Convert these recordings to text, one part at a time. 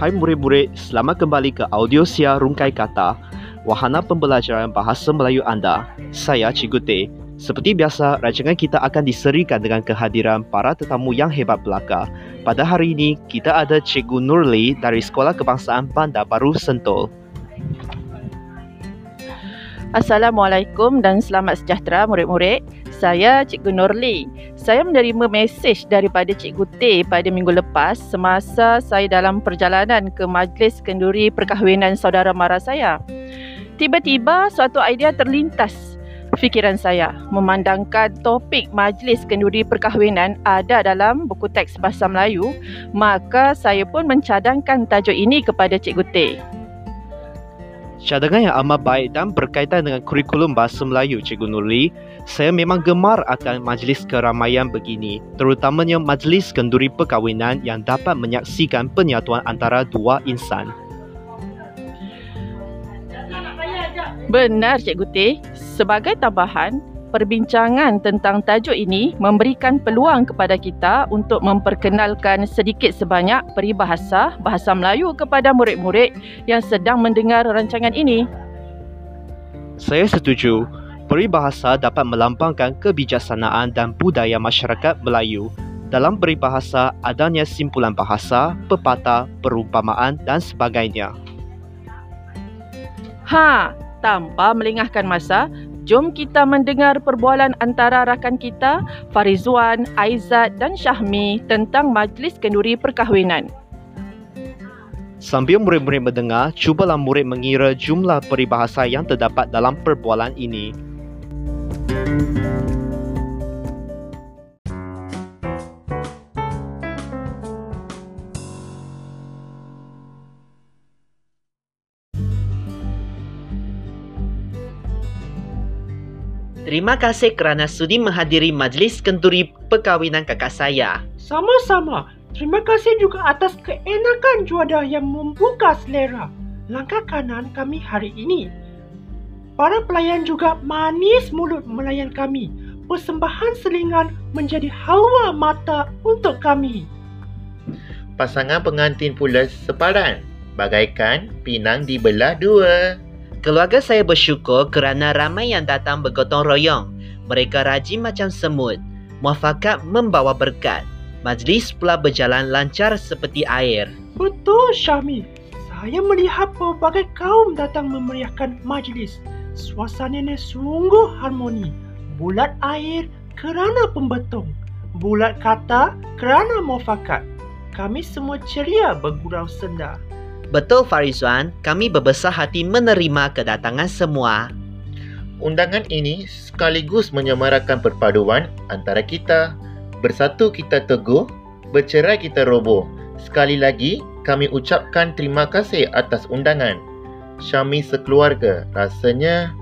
Hai murid-murid, selamat kembali ke audio siar Rungkai Kata, wahana pembelajaran bahasa Melayu anda. Saya Cikgu Teh. Seperti biasa, rancangan kita akan diserikan dengan kehadiran para tetamu yang hebat belaka. Pada hari ini, kita ada Cikgu Nurli dari Sekolah Kebangsaan Bandar Baru Sentul. Assalamualaikum dan selamat sejahtera murid-murid. Saya Cikgu Nurli. Saya menerima mesej daripada Cikgu T pada minggu lepas semasa saya dalam perjalanan ke Majlis Kenduri Perkahwinan saudara mara saya. Tiba-tiba suatu idea terlintas fikiran saya memandangkan topik Majlis Kenduri Perkahwinan ada dalam buku teks bahasa Melayu, maka saya pun mencadangkan tajuk ini kepada Cikgu T. Cadangan yang amat baik dan berkaitan dengan kurikulum bahasa Melayu, Cikgu Nurli. Saya memang gemar akan majlis keramaian begini, terutamanya majlis kenduri perkahwinan yang dapat menyaksikan penyatuan antara dua insan. Benar, Cikgu T. Sebagai tambahan, perbincangan tentang tajuk ini memberikan peluang kepada kita untuk memperkenalkan sedikit sebanyak peribahasa bahasa Melayu kepada murid-murid yang sedang mendengar rancangan ini. Saya setuju. Peribahasa dapat melambangkan kebijaksanaan dan budaya masyarakat Melayu. Dalam peribahasa adanya simpulan bahasa, pepatah, perumpamaan dan sebagainya. Ha, tanpa melengahkan masa, Jom kita mendengar perbualan antara rakan kita, Farizwan, Aizat dan Syahmi tentang Majlis Kenduri Perkahwinan. Sambil murid-murid mendengar, cubalah murid mengira jumlah peribahasa yang terdapat dalam perbualan ini. Terima kasih kerana sudi menghadiri majlis kenturi perkahwinan kakak saya. Sama-sama. Terima kasih juga atas keenakan juada yang membuka selera. Langkah kanan kami hari ini. Para pelayan juga manis mulut melayan kami. Persembahan selingan menjadi hawa mata untuk kami. Pasangan pengantin pula sepadan. Bagaikan pinang dibelah dua. Keluarga saya bersyukur kerana ramai yang datang bergotong royong. Mereka rajin macam semut. Muafakat membawa berkat. Majlis pula berjalan lancar seperti air. Betul Syami. Saya melihat pelbagai kaum datang memeriahkan majlis. Suasananya sungguh harmoni. Bulat air kerana pembetong. Bulat kata kerana muafakat. Kami semua ceria bergurau senda. Betul Farizwan, kami berbesar hati menerima kedatangan semua. Undangan ini sekaligus menyemarakan perpaduan antara kita. Bersatu kita teguh, bercerai kita roboh. Sekali lagi, kami ucapkan terima kasih atas undangan. Syami sekeluarga, rasanya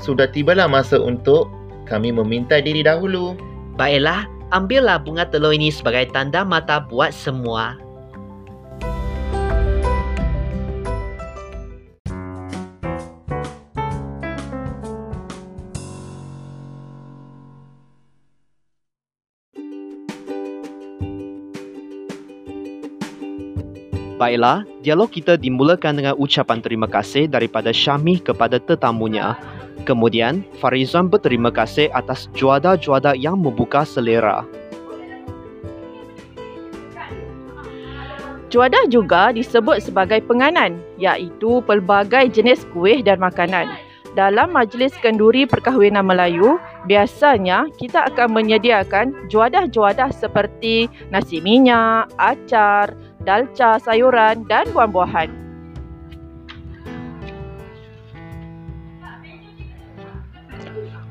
sudah tibalah masa untuk kami meminta diri dahulu. Baiklah, ambillah bunga telur ini sebagai tanda mata buat semua. Baiklah, dialog kita dimulakan dengan ucapan terima kasih daripada Syami kepada tetamunya. Kemudian, Farizan berterima kasih atas juada-juada yang membuka selera. Juadah juga disebut sebagai penganan, iaitu pelbagai jenis kuih dan makanan. Dalam majlis kenduri perkahwinan Melayu, biasanya kita akan menyediakan juadah-juadah seperti nasi minyak, acar, dalca, sayuran dan buah-buahan.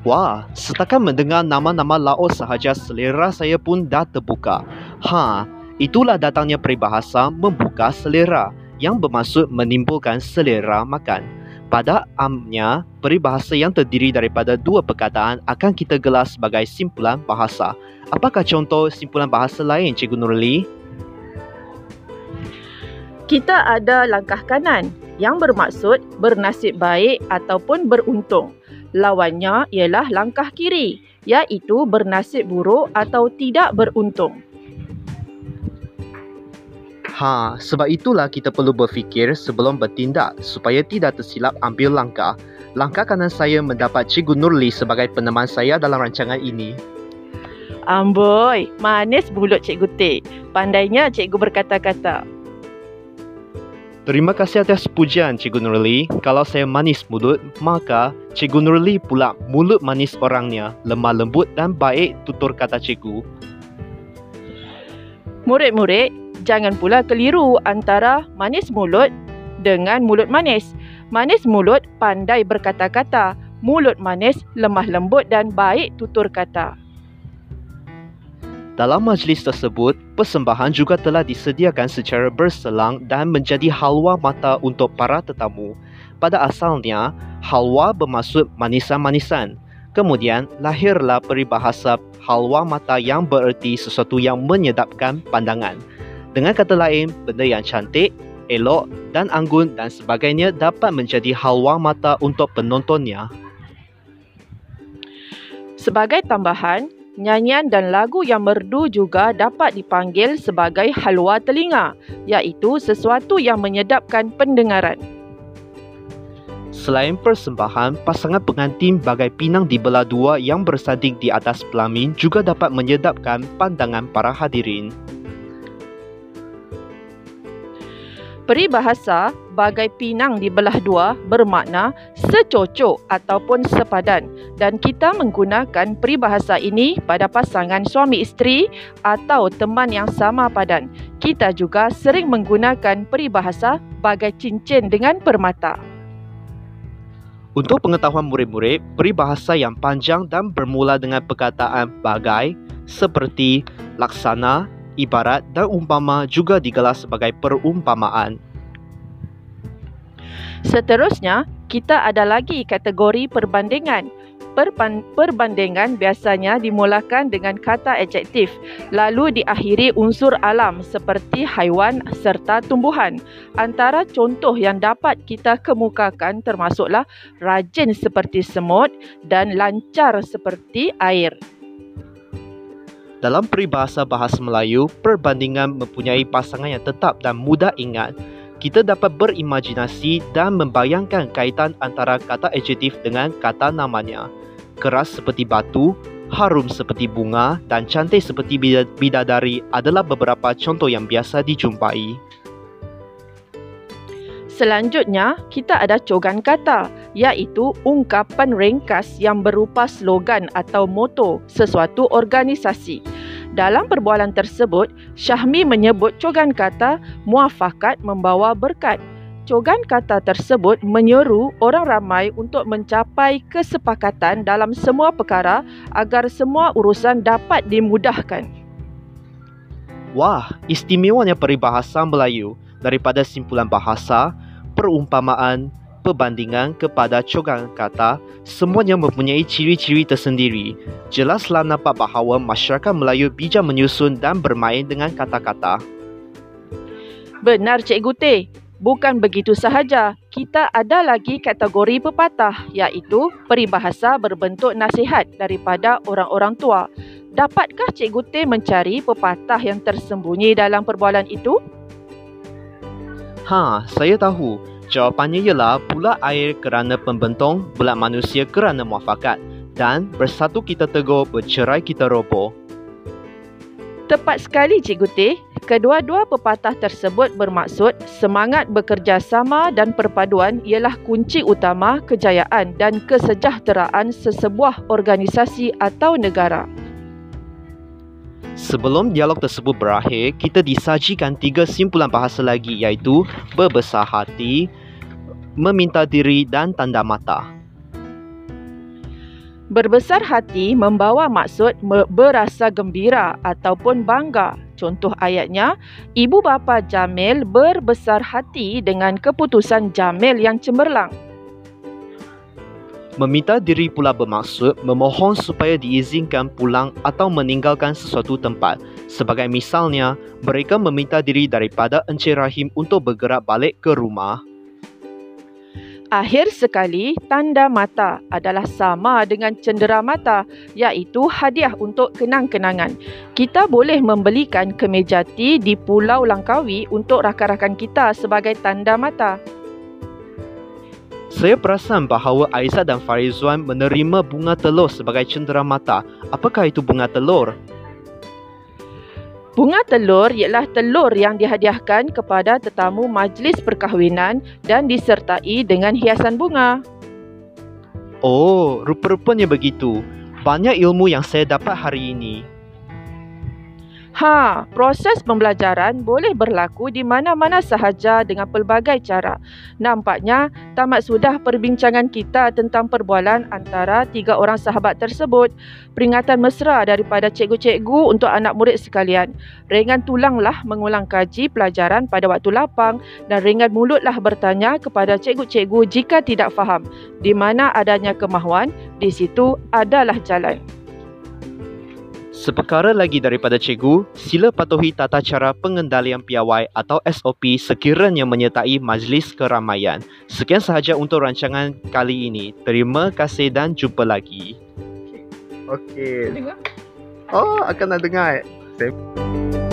Wah, setakat mendengar nama-nama laut sahaja selera saya pun dah terbuka. Ha, itulah datangnya peribahasa membuka selera yang bermaksud menimbulkan selera makan. Pada amnya, peribahasa yang terdiri daripada dua perkataan akan kita gelar sebagai simpulan bahasa. Apakah contoh simpulan bahasa lain, Cikgu Nurli? Kita ada langkah kanan yang bermaksud bernasib baik ataupun beruntung. Lawannya ialah langkah kiri iaitu bernasib buruk atau tidak beruntung. Ha, sebab itulah kita perlu berfikir sebelum bertindak supaya tidak tersilap ambil langkah. Langkah kanan saya mendapat Cikgu Nurli sebagai peneman saya dalam rancangan ini. Amboi, manis mulut Cikgu Teh. Pandainya Cikgu berkata-kata. Terima kasih atas pujian Cikgu Nurli. Kalau saya manis mulut, maka Cikgu Nurli pula mulut manis orangnya, lemah lembut dan baik tutur kata cikgu. Murid-murid, jangan pula keliru antara manis mulut dengan mulut manis. Manis mulut pandai berkata-kata, mulut manis lemah lembut dan baik tutur kata. Dalam majlis tersebut, persembahan juga telah disediakan secara berselang dan menjadi halwa mata untuk para tetamu. Pada asalnya, halwa bermaksud manisan-manisan. Kemudian, lahirlah peribahasa halwa mata yang bererti sesuatu yang menyedapkan pandangan. Dengan kata lain, benda yang cantik, elok dan anggun dan sebagainya dapat menjadi halwa mata untuk penontonnya. Sebagai tambahan, nyanyian dan lagu yang merdu juga dapat dipanggil sebagai halwa telinga, iaitu sesuatu yang menyedapkan pendengaran. Selain persembahan, pasangan pengantin bagai pinang di belah dua yang bersanding di atas pelamin juga dapat menyedapkan pandangan para hadirin. Peribahasa bagai pinang di belah dua bermakna secocok ataupun sepadan dan kita menggunakan peribahasa ini pada pasangan suami isteri atau teman yang sama padan. Kita juga sering menggunakan peribahasa bagai cincin dengan permata. Untuk pengetahuan murid-murid, peribahasa yang panjang dan bermula dengan perkataan bagai seperti laksana, ibarat dan umpama juga digelar sebagai perumpamaan. Seterusnya, kita ada lagi kategori perbandingan. Perpan- perbandingan biasanya dimulakan dengan kata adjektif, lalu diakhiri unsur alam seperti haiwan serta tumbuhan. Antara contoh yang dapat kita kemukakan termasuklah rajin seperti semut dan lancar seperti air. Dalam peribahasa bahasa Melayu, perbandingan mempunyai pasangan yang tetap dan mudah ingat. Kita dapat berimajinasi dan membayangkan kaitan antara kata adjektif dengan kata namanya. Keras seperti batu, harum seperti bunga dan cantik seperti bidadari adalah beberapa contoh yang biasa dijumpai. Selanjutnya, kita ada cogan kata, iaitu ungkapan ringkas yang berupa slogan atau moto sesuatu organisasi. Dalam perbualan tersebut, Syahmi menyebut cogan kata muafakat membawa berkat. Cogan kata tersebut menyeru orang ramai untuk mencapai kesepakatan dalam semua perkara agar semua urusan dapat dimudahkan. Wah, istimewanya peribahasa Melayu daripada simpulan bahasa, perumpamaan, perbandingan kepada cogan kata, semuanya mempunyai ciri-ciri tersendiri. Jelaslah nampak bahawa masyarakat Melayu bijak menyusun dan bermain dengan kata-kata. Benar Cikgu Teh. Bukan begitu sahaja, kita ada lagi kategori pepatah iaitu peribahasa berbentuk nasihat daripada orang-orang tua. Dapatkah Cikgu Teh mencari pepatah yang tersembunyi dalam perbualan itu? Ha, saya tahu. Jawapannya ialah pula air kerana pembentong, bulat manusia kerana muafakat. Dan bersatu kita tegur, bercerai kita roboh. Tepat sekali Cikgu Teh. Kedua-dua pepatah tersebut bermaksud semangat bekerjasama dan perpaduan ialah kunci utama kejayaan dan kesejahteraan sesebuah organisasi atau negara. Sebelum dialog tersebut berakhir, kita disajikan tiga simpulan bahasa lagi iaitu berbesar hati, meminta diri dan tanda mata. Berbesar hati membawa maksud berasa gembira ataupun bangga. Contoh ayatnya, ibu bapa Jamil berbesar hati dengan keputusan Jamil yang cemerlang. Meminta diri pula bermaksud memohon supaya diizinkan pulang atau meninggalkan sesuatu tempat. Sebagai misalnya, mereka meminta diri daripada Encik Rahim untuk bergerak balik ke rumah. Akhir sekali, tanda mata adalah sama dengan cendera mata iaitu hadiah untuk kenang-kenangan. Kita boleh membelikan kemeja tea di Pulau Langkawi untuk rakan-rakan kita sebagai tanda mata. Saya perasan bahawa Aizat dan Farizwan menerima bunga telur sebagai cendera mata. Apakah itu bunga telur? Bunga telur ialah telur yang dihadiahkan kepada tetamu majlis perkahwinan dan disertai dengan hiasan bunga. Oh, rupa-rupanya begitu. Banyak ilmu yang saya dapat hari ini. Ha, proses pembelajaran boleh berlaku di mana-mana sahaja dengan pelbagai cara. Nampaknya tamat sudah perbincangan kita tentang perbualan antara tiga orang sahabat tersebut. Peringatan mesra daripada cikgu-cikgu untuk anak murid sekalian. Ringan tulanglah mengulang kaji pelajaran pada waktu lapang dan ringan mulutlah bertanya kepada cikgu-cikgu jika tidak faham. Di mana adanya kemahuan, di situ adalah jalan. Seperkara lagi daripada cikgu, sila patuhi tata cara pengendalian piawai atau SOP sekiranya menyertai majlis keramaian. Sekian sahaja untuk rancangan kali ini. Terima kasih dan jumpa lagi. Okey. Oh, akan nak dengar. Saya...